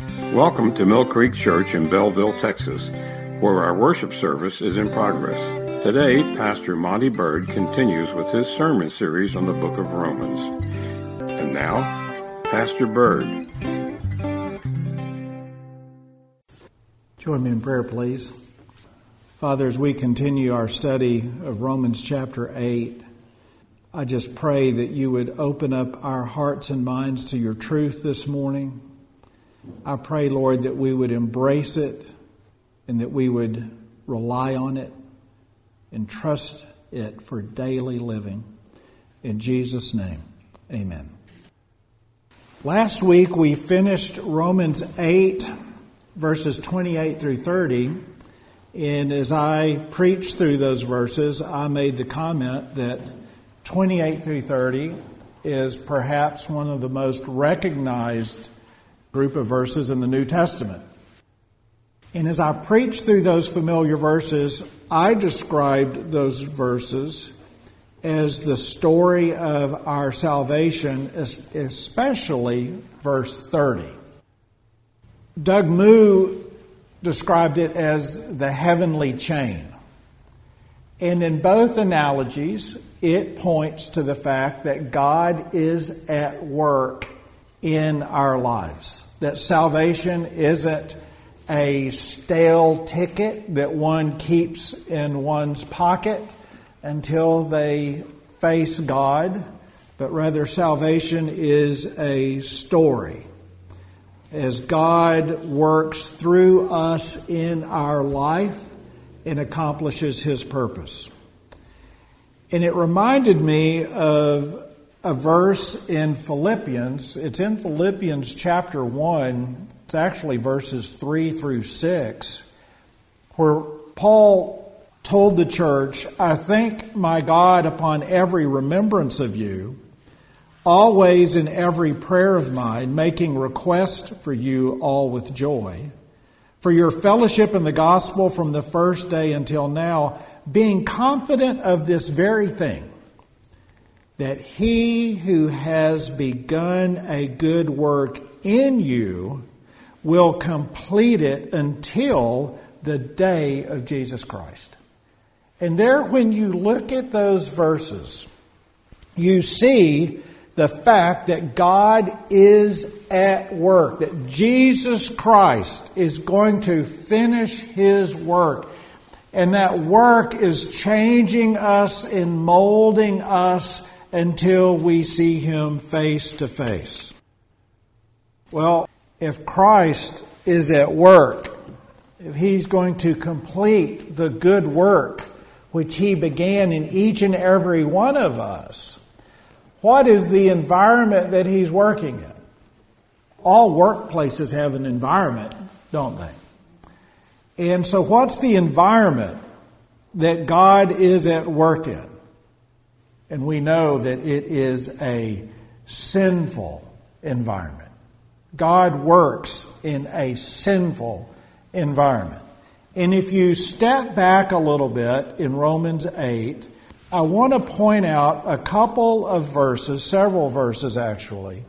Welcome to Mill Creek Church in Bellville, Texas, where our worship service is in progress. Today, Pastor Monty Bird continues with his sermon series on the book of Romans. And now, Pastor Bird. Join me in prayer, please. Father, as we continue our study of Romans chapter 8, I just pray that you would open up our hearts and minds to your truth this morning. I pray, Lord, that we would embrace it and that we would rely on it and trust it for daily living. In Jesus' name, amen. Last week we finished Romans 8, verses 28 through 30. And as I preached through those verses, I made the comment that 28 through 30 is perhaps one of the most recognized group of verses in the New Testament. And as I preached through those familiar verses, I described those verses as the story of our salvation, especially verse 30. Doug Moo described it as the heavenly chain. And in both analogies, it points to the fact that God is at work in our lives. That salvation isn't a stale ticket that one keeps in one's pocket until they face God, but rather salvation is a story. As God works through us in our life and accomplishes His purpose. And it reminded me of a verse in Philippians. It's in Philippians chapter 1. It's actually verses 3 through 6, where Paul told the church, I thank my God upon every remembrance of you, always in every prayer of mine, making request for you all with joy, for your fellowship in the gospel from the first day until now, being confident of this very thing that he who has begun a good work in you will complete it until the day of Jesus Christ. And there, when you look at those verses, you see the fact that God is at work, that Jesus Christ is going to finish his work. And that work is changing us and molding us until we see him face to face. Well, if Christ is at work, if he's going to complete the good work which he began in each and every one of us, what is the environment that he's working in? All workplaces have an environment, don't they? And so, what's the environment that God is at work in? And we know that it is a sinful environment. God works in a sinful environment. And if you step back a little bit in Romans 8, I want to point out a couple of verses, several verses actually,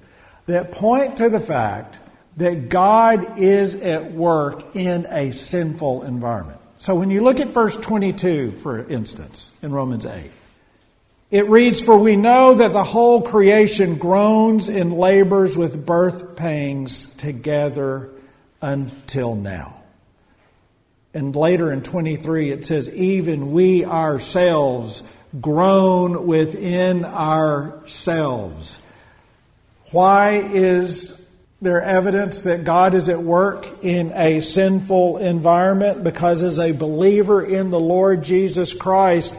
that point to the fact that God is at work in a sinful environment. So when you look at verse 22, for instance, in Romans 8, it reads, For we know that the whole creation groans and labors with birth pangs together until now. And later in 23 it says, Even we ourselves groan within ourselves. Why is there evidence that God is at work in a sinful environment? Because as a believer in the Lord Jesus Christ,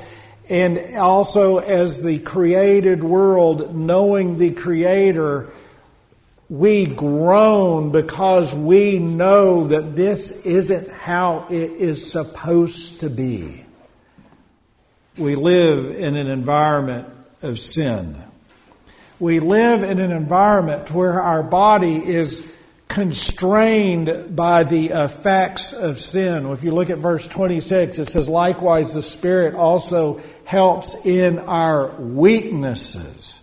and also as the created world, knowing the Creator, we groan because we know that this isn't how it is supposed to be. We live in an environment of sin. We live in an environment where our body is constrained by the uh, effects of sin. If you look at verse 26, it says, Likewise, the Spirit also helps in our weaknesses.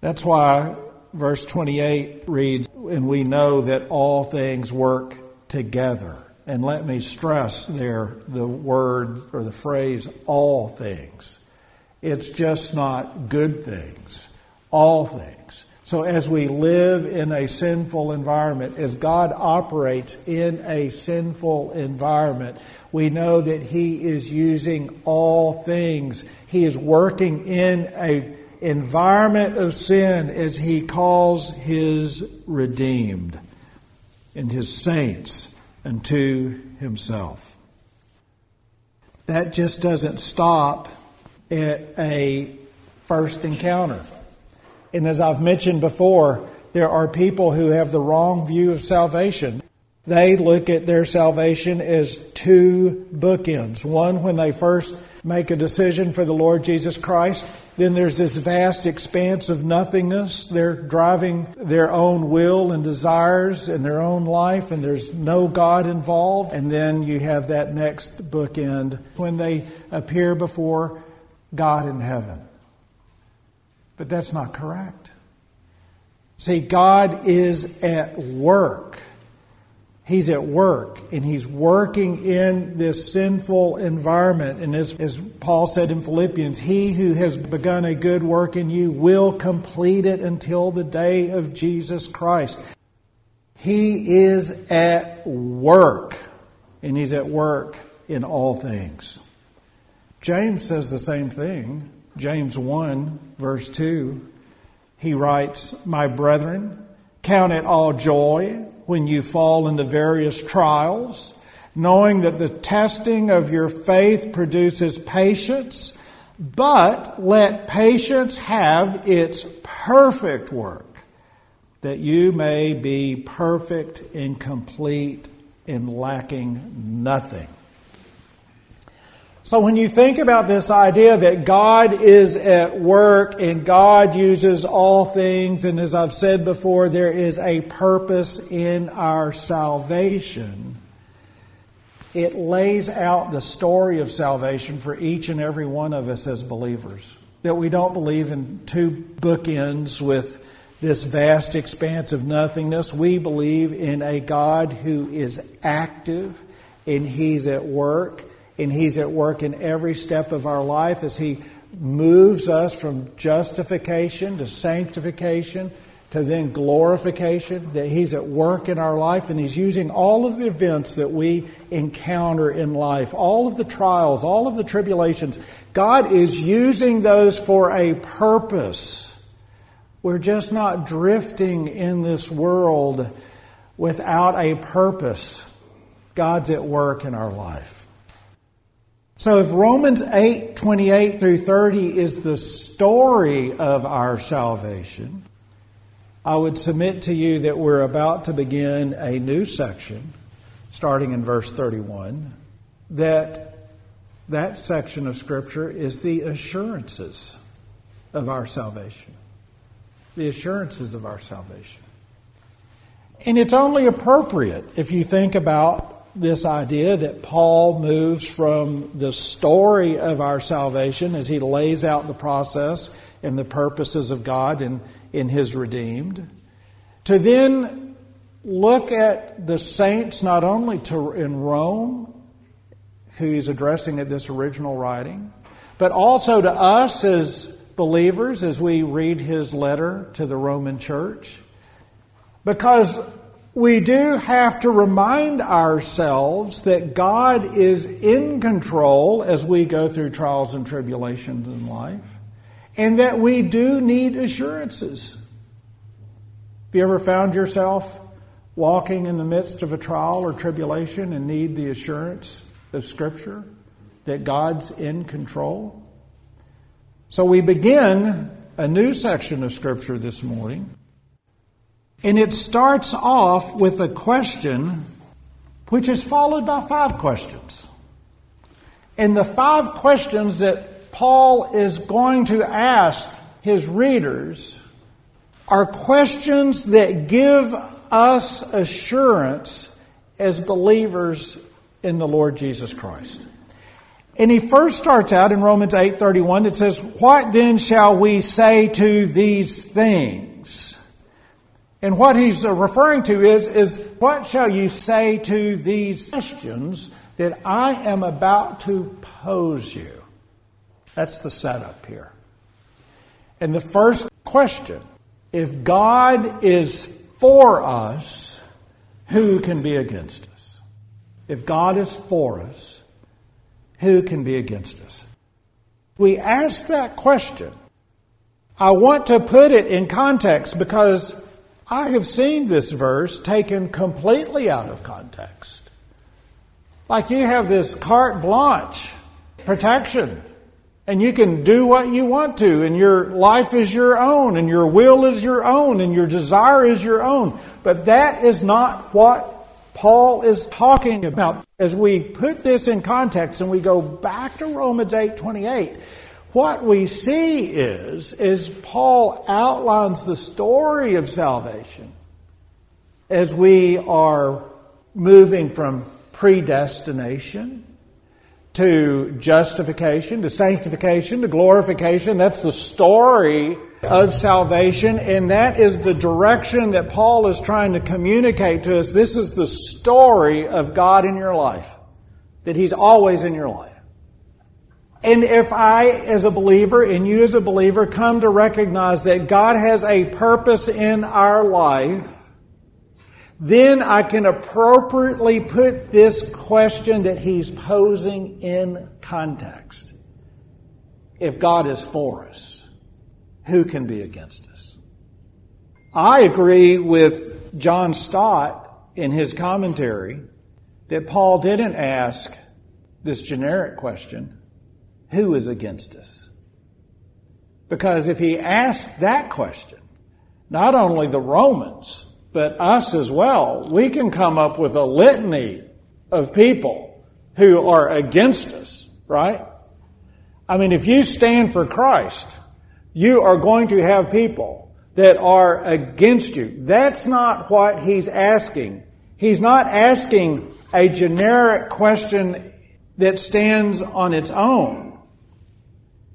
That's why verse 28 reads, And we know that all things work together. And let me stress there the word or the phrase, all things. It's just not good things, all things. So as we live in a sinful environment, as God operates in a sinful environment, we know that He is using all things. He is working in a environment of sin as He calls His redeemed and His saints unto Himself. That just doesn't stop at a first encounter. And as I've mentioned before, there are people who have the wrong view of salvation. They look at their salvation as two bookends. One, when they first make a decision for the Lord Jesus Christ, then there's this vast expanse of nothingness. They're driving their own will and desires in their own life, and there's no God involved. And then you have that next bookend when they appear before God in heaven. But that's not correct. See, God is at work. He's at work and he's working in this sinful environment. And as, as, Paul said in Philippians, he who has begun a good work in you will complete it until the day of Jesus Christ. He is at work and he's at work in all things. James says the same thing. James 1, verse 2. He writes, My brethren, count it all joy when you fall into various trials, knowing that the testing of your faith produces patience, but let patience have its perfect work, that you may be perfect and complete and lacking nothing. So when you think about this idea that God is at work and God uses all things, and as I've said before, there is a purpose in our salvation, it lays out the story of salvation for each and every one of us as believers. That we don't believe in two bookends with this vast expanse of nothingness. We believe in a God who is active and He's at work and He's at work in every step of our life as He moves us from justification to sanctification to then glorification, that He's at work in our life and He's using all of the events that we encounter in life, all of the trials, all of the tribulations. God is using those for a purpose. We're just not drifting in this world without a purpose. God's at work in our life. So if Romans 8, 28 through 30 is the story of our salvation, I would submit to you that we're about to begin a new section, starting in verse 31, that that section of Scripture is the assurances of our salvation. The assurances of our salvation. And it's only appropriate if you think about this idea that Paul moves from the story of our salvation as he lays out the process and the purposes of God in, in his redeemed, to then look at the saints not only to, in Rome, who he's addressing at this original writing, but also to us as believers as we read his letter to the Roman church. Because we do have to remind ourselves that God is in control as we go through trials and tribulations in life, and that we do need assurances. Have you ever found yourself walking in the midst of a trial or tribulation and need the assurance of Scripture that God's in control? So we begin a new section of Scripture this morning and it starts off with a question which is followed by five questions. And the five questions that Paul is going to ask his readers are questions that give us assurance as believers in the Lord Jesus Christ. And he first starts out in Romans 8:31 it says, "What then shall we say to these things?" And what he's uh, referring to is, is what shall you say to these questions that I am about to pose you? That's the setup here. And the first question if God is for us, who can be against us? If God is for us, who can be against us? We ask that question. I want to put it in context because I have seen this verse taken completely out of context. Like you have this carte blanche protection and you can do what you want to, and your life is your own, and your will is your own, and your desire is your own. But that is not what Paul is talking about. As we put this in context and we go back to Romans 8 28, what we see is, is Paul outlines the story of salvation as we are moving from predestination to justification, to sanctification, to glorification. That's the story of salvation, and that is the direction that Paul is trying to communicate to us. This is the story of God in your life, that He's always in your life. And if I, as a believer, and you as a believer, come to recognize that God has a purpose in our life, then I can appropriately put this question that he's posing in context. If God is for us, who can be against us? I agree with John Stott in his commentary that Paul didn't ask this generic question, who is against us? Because if he asked that question, not only the Romans, but us as well, we can come up with a litany of people who are against us, right? I mean, if you stand for Christ, you are going to have people that are against you. That's not what he's asking. He's not asking a generic question that stands on its own.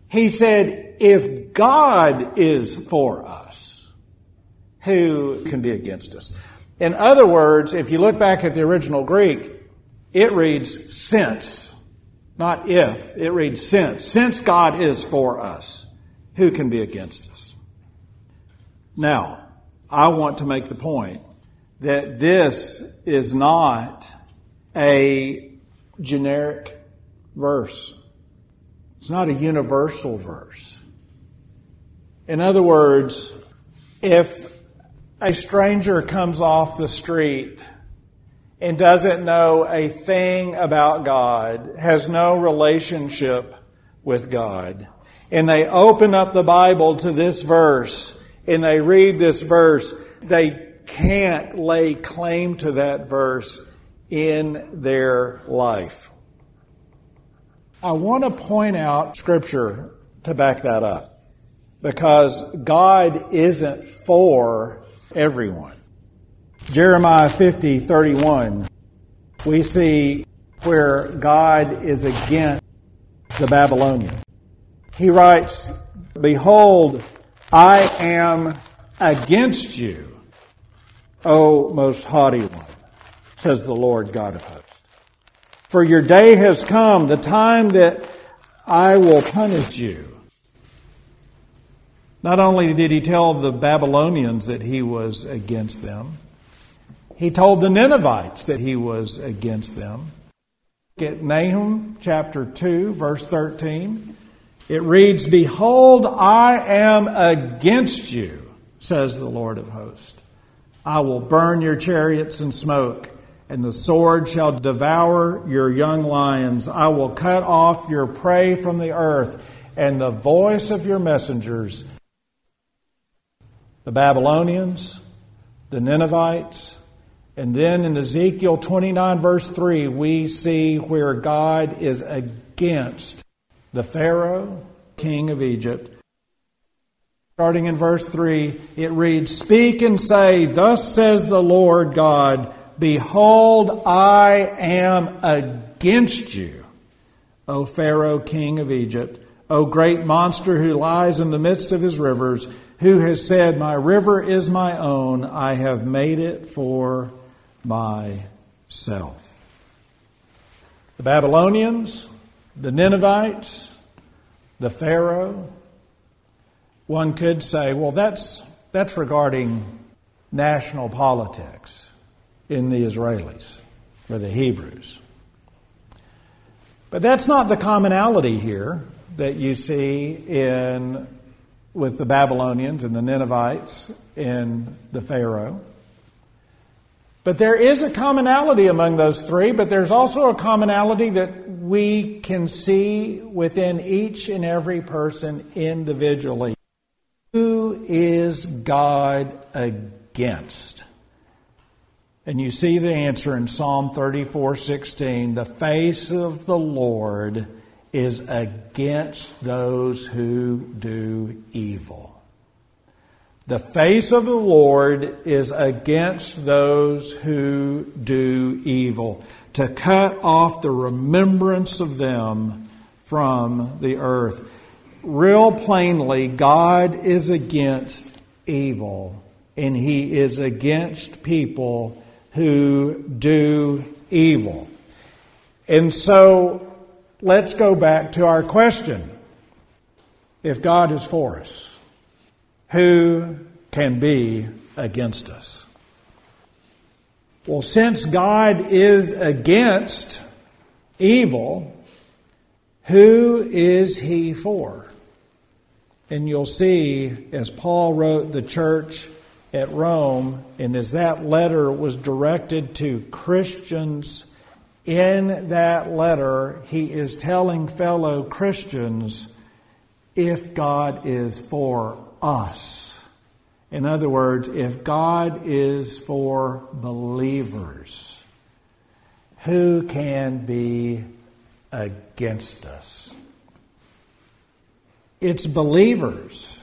He said, if God is for us, who can be against us? In other words, if you look back at the original Greek, it reads since, not if. It reads since. Since God is for us, who can be against us? Now, I want to make the point that this is not a generic verse. It's not a universal verse. In other words, if a stranger comes off the street and doesn't know a thing about God, has no relationship with God, and they open up the Bible to this verse and they read this verse, they can't lay claim to that verse in their life. I want to point out scripture to back that up because God isn't for everyone. Jeremiah 50, 31, we see where God is against the Babylonian. He writes, Behold, I am against you, O most haughty one, says the Lord God of hosts. For your day has come, the time that I will punish you not only did he tell the Babylonians that he was against them, he told the Ninevites that he was against them. At Nahum chapter 2, verse 13, it reads, Behold, I am against you, says the Lord of hosts. I will burn your chariots in smoke, and the sword shall devour your young lions. I will cut off your prey from the earth, and the voice of your messengers the Babylonians, the Ninevites, and then in Ezekiel 29, verse 3, we see where God is against the Pharaoh, king of Egypt. Starting in verse 3, it reads Speak and say, Thus says the Lord God, Behold, I am against you, O Pharaoh, king of Egypt, O great monster who lies in the midst of his rivers who has said, My river is my own, I have made it for myself. The Babylonians, the Ninevites, the Pharaoh, one could say, well, that's, that's regarding national politics in the Israelis or the Hebrews. But that's not the commonality here that you see in with the Babylonians and the Ninevites and the Pharaoh. But there is a commonality among those three, but there's also a commonality that we can see within each and every person individually. Who is God against? And you see the answer in Psalm 34:16, the face of the Lord is against those who do evil. The face of the Lord is against those who do evil, to cut off the remembrance of them from the earth. Real plainly, God is against evil, and He is against people who do evil. And so let's go back to our question. If God is for us, who can be against us? Well, since God is against evil, who is he for? And you'll see, as Paul wrote the church at Rome, and as that letter was directed to Christians, in that letter, he is telling fellow Christians if God is for us. In other words, if God is for believers, who can be against us? It's believers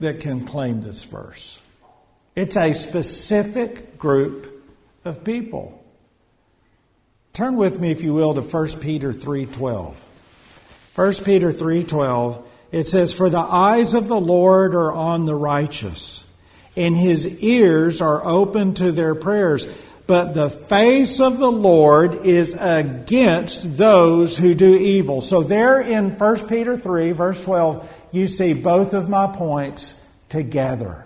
that can claim this verse. It's a specific group of people. Turn with me if you will to 1 Peter 3:12. 1 Peter 3:12 it says for the eyes of the Lord are on the righteous and his ears are open to their prayers but the face of the Lord is against those who do evil. So there in 1 Peter 3 verse 12 you see both of my points together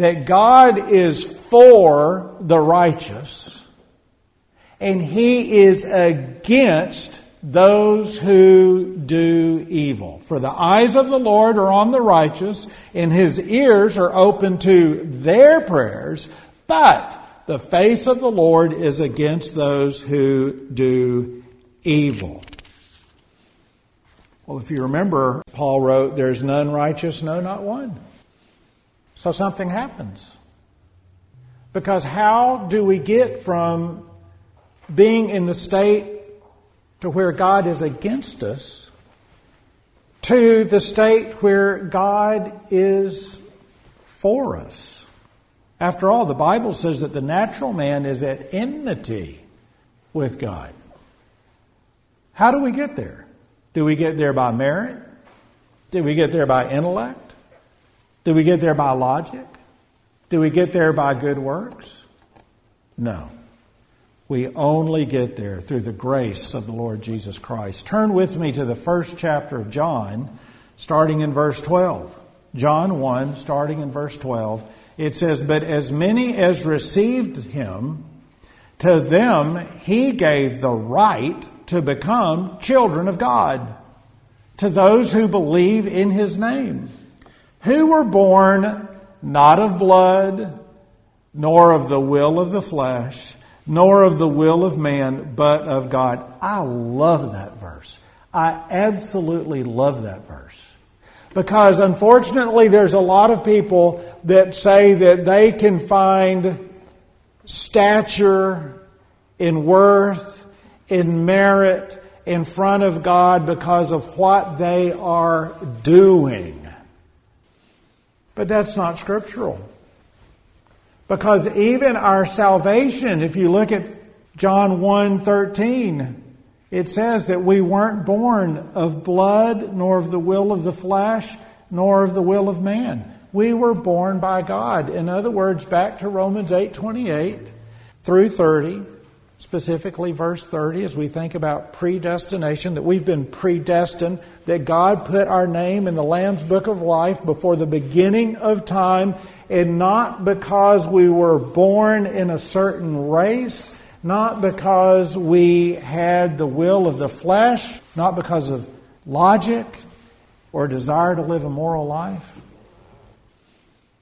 that God is for the righteous and he is against those who do evil. For the eyes of the Lord are on the righteous and his ears are open to their prayers, but the face of the Lord is against those who do evil. Well, if you remember, Paul wrote, There's none righteous, no, not one. So something happens. Because how do we get from being in the state to where God is against us to the state where God is for us? After all, the Bible says that the natural man is at enmity with God. How do we get there? Do we get there by merit? Do we get there by intellect? Do we get there by logic? Do we get there by good works? No. We only get there through the grace of the Lord Jesus Christ. Turn with me to the first chapter of John, starting in verse 12. John 1, starting in verse 12. It says, But as many as received him, to them he gave the right to become children of God, to those who believe in his name who were born not of blood, nor of the will of the flesh, nor of the will of man, but of God. I love that verse. I absolutely love that verse. Because unfortunately, there's a lot of people that say that they can find stature in worth, in merit in front of God because of what they are doing. But that's not scriptural. Because even our salvation, if you look at John 1 13, it says that we weren't born of blood, nor of the will of the flesh, nor of the will of man. We were born by God. In other words, back to Romans 8:28 through 30, specifically verse 30 as we think about predestination that we've been predestined that God put our name in the Lamb's book of life before the beginning of time and not because we were born in a certain race not because we had the will of the flesh, not because of logic or desire to live a moral life.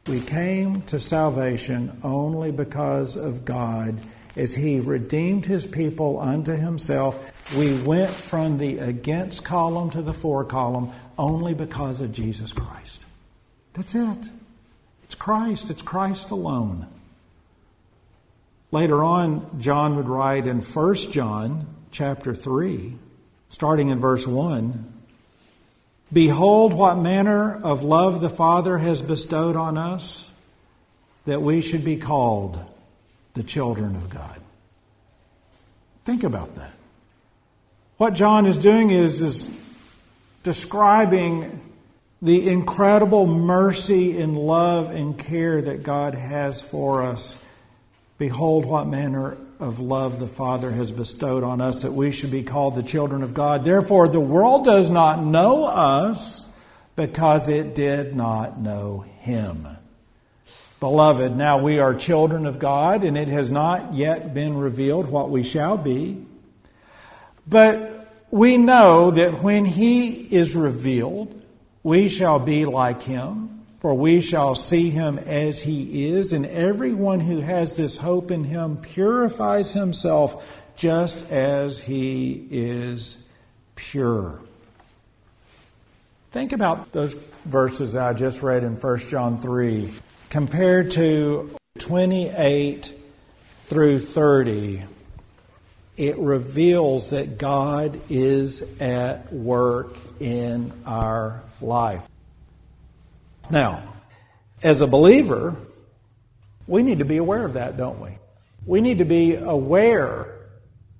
We came to salvation only because of God. As He redeemed His people unto Himself, we went from the against column to the for column only because of Jesus Christ. That's it. It's Christ. It's Christ alone. Later on, John would write in 1 John chapter 3, starting in verse 1, Behold, what manner of love the Father has bestowed on us, that we should be called the children of God. Think about that. What John is doing is, is describing the incredible mercy and love and care that God has for us Behold, what manner of love the Father has bestowed on us that we should be called the children of God. Therefore, the world does not know us because it did not know Him. Beloved, now we are children of God, and it has not yet been revealed what we shall be. But we know that when He is revealed, we shall be like Him for we shall see him as he is, and everyone who has this hope in him purifies himself just as he is pure. Think about those verses I just read in 1 John 3 compared to 28 through 30. It reveals that God is at work in our life. Now, as a believer, we need to be aware of that, don't we? We need to be aware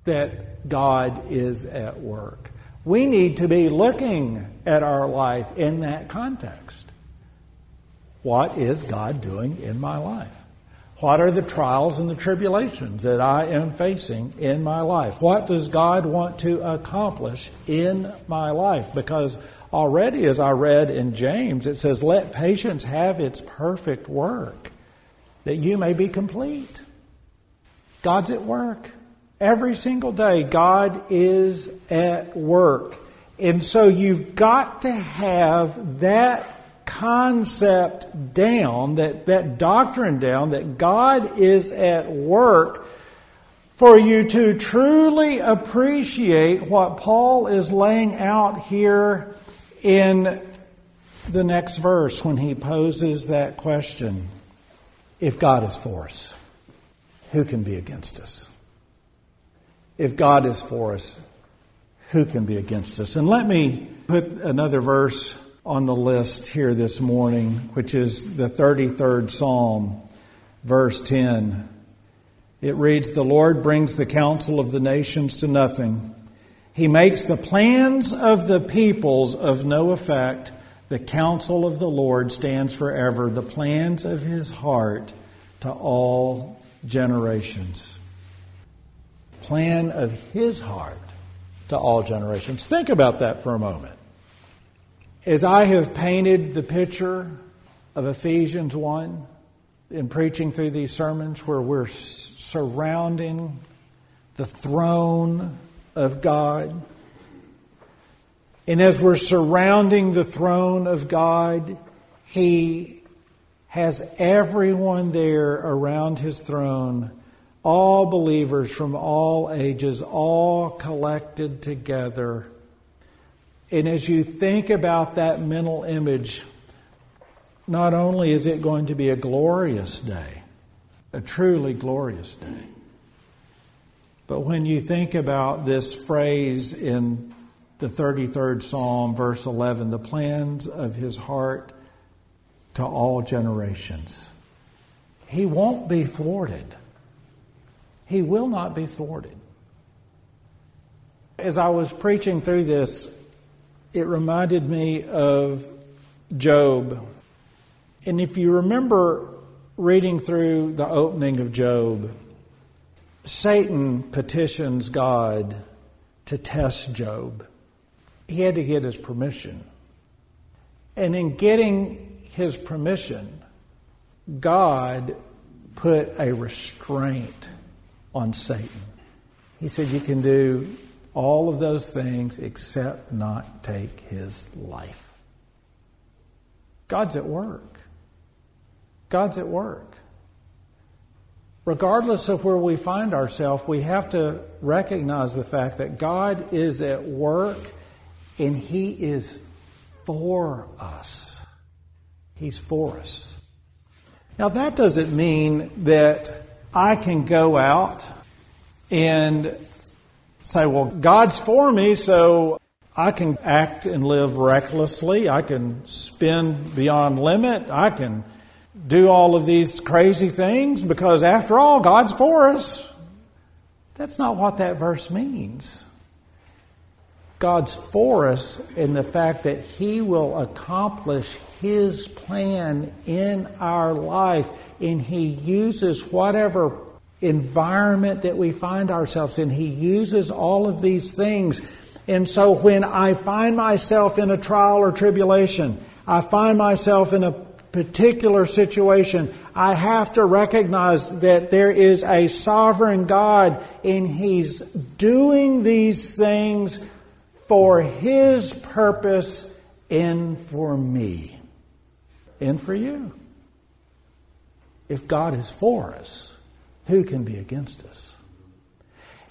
that God is at work. We need to be looking at our life in that context. What is God doing in my life? What are the trials and the tribulations that I am facing in my life? What does God want to accomplish in my life? Because Already, as I read in James, it says, Let patience have its perfect work, that you may be complete. God's at work. Every single day, God is at work. And so you've got to have that concept down, that, that doctrine down, that God is at work for you to truly appreciate what Paul is laying out here in the next verse when he poses that question if God is for us, who can be against us? If God is for us, who can be against us? And let me put another verse on the list here this morning, which is the 33rd Psalm, verse 10. It reads, The Lord brings the counsel of the nations to nothing. He makes the plans of the peoples of no effect. The counsel of the Lord stands forever, the plans of his heart to all generations. Plan of his heart to all generations. Think about that for a moment. As I have painted the picture of Ephesians 1 in preaching through these sermons where we're surrounding the throne of God. And as we're surrounding the throne of God, He has everyone there around His throne, all believers from all ages, all collected together. And as you think about that mental image, not only is it going to be a glorious day, a truly glorious day, but when you think about this phrase in the 33rd Psalm, verse 11, the plans of his heart to all generations, he won't be thwarted. He will not be thwarted. As I was preaching through this, it reminded me of Job And if you remember reading through the opening of Job, Satan petitions God to test Job. He had to get his permission. And in getting his permission, God put a restraint on Satan. He said, You can do all of those things except not take his life. God's at work. God's at work. Regardless of where we find ourselves, we have to recognize the fact that God is at work and He is for us. He's for us. Now, that doesn't mean that I can go out and say, well, God's for me, so I can act and live recklessly. I can spend beyond limit. I can do all of these crazy things because, after all, God's for us. That's not what that verse means. God's for us in the fact that He will accomplish His plan in our life, and He uses whatever environment that we find ourselves in. He uses all of these things. And so when I find myself in a trial or tribulation, I find myself in a particular situation, I have to recognize that there is a sovereign God and He's doing these things for His purpose and for me and for you. If God is for us, who can be against us?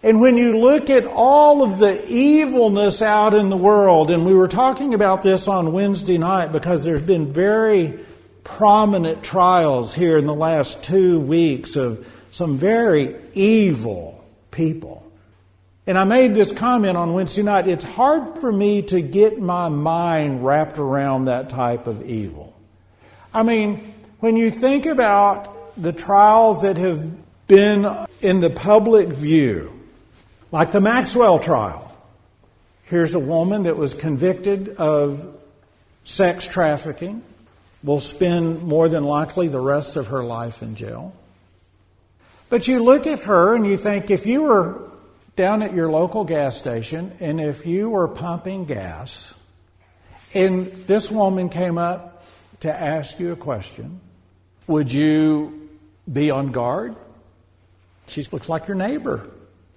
And when you look at all of the evilness out in the world, and we were talking about this on Wednesday night because there's been very prominent trials here in the last two weeks of some very evil people. And I made this comment on Wednesday night. It's hard for me to get my mind wrapped around that type of evil. I mean, when you think about the trials that have been in the public view, like the Maxwell trial. Here's a woman that was convicted of sex trafficking, will spend more than likely the rest of her life in jail. But you look at her and you think if you were down at your local gas station and if you were pumping gas and this woman came up to ask you a question, would you be on guard? She looks like your neighbor.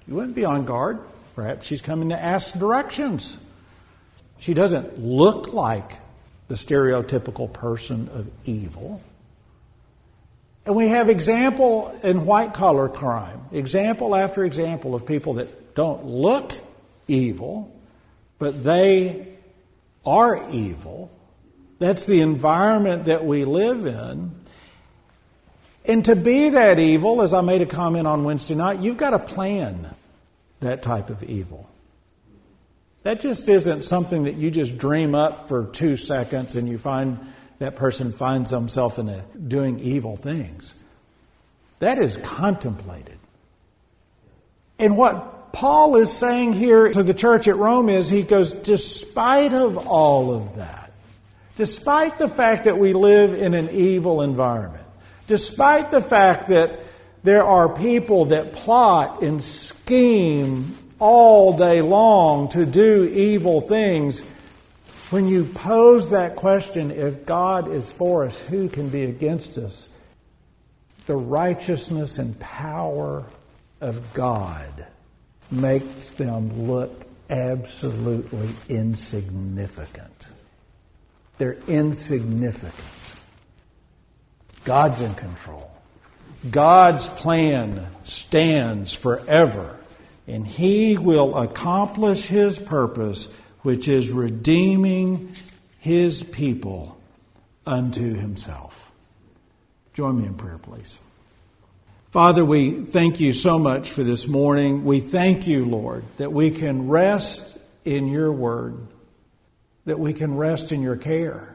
You wouldn't be on guard. Perhaps she's coming to ask directions. She doesn't look like the stereotypical person of evil. And we have example in white collar crime, example after example of people that don't look evil, but they are evil. That's the environment that we live in. And to be that evil, as I made a comment on Wednesday night, you've got to plan that type of evil. That just isn't something that you just dream up for two seconds and you find that person finds himself in a, doing evil things. That is contemplated. And what Paul is saying here to the church at Rome is he goes, despite of all of that, despite the fact that we live in an evil environment, despite the fact that there are people that plot and scheme all day long to do evil things, when you pose that question, if God is for us, who can be against us? The righteousness and power of God makes them look absolutely insignificant. They're insignificant. God's in control. God's plan stands forever, and He will accomplish His purpose, which is redeeming His people unto Himself. Join me in prayer, please. Father, we thank you so much for this morning. We thank you, Lord, that we can rest in your word, that we can rest in your care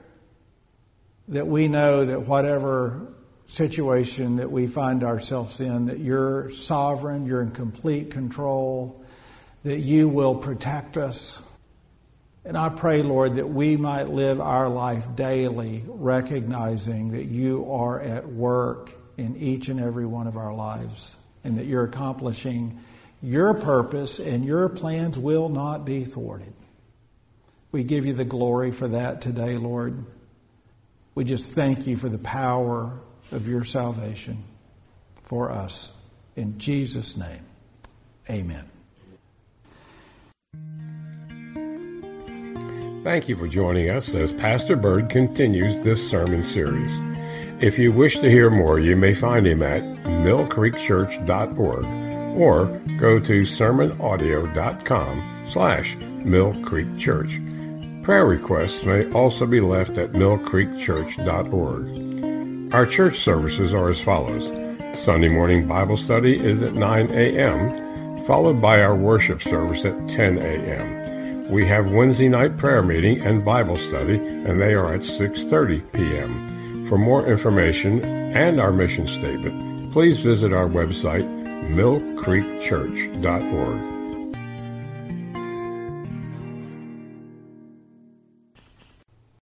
that we know that whatever situation that we find ourselves in, that you're sovereign, you're in complete control, that you will protect us, And I pray, Lord, that we might live our life daily recognizing that you are at work in each and every one of our lives and that you're accomplishing your purpose and your plans will not be thwarted. We give you the glory for that today, Lord. We just thank you for the power of your salvation for us. In Jesus' name, amen. Thank you for joining us as Pastor Bird continues this sermon series. If you wish to hear more, you may find him at millcreekchurch.org or go to sermonaudio.com slash millcreekchurch. Prayer requests may also be left at millcreekchurch.org. Our church services are as follows. Sunday morning Bible study is at 9 a.m., followed by our worship service at 10 a.m. We have Wednesday night prayer meeting and Bible study, and they are at 6.30 p.m. For more information and our mission statement, please visit our website, millcreekchurch.org.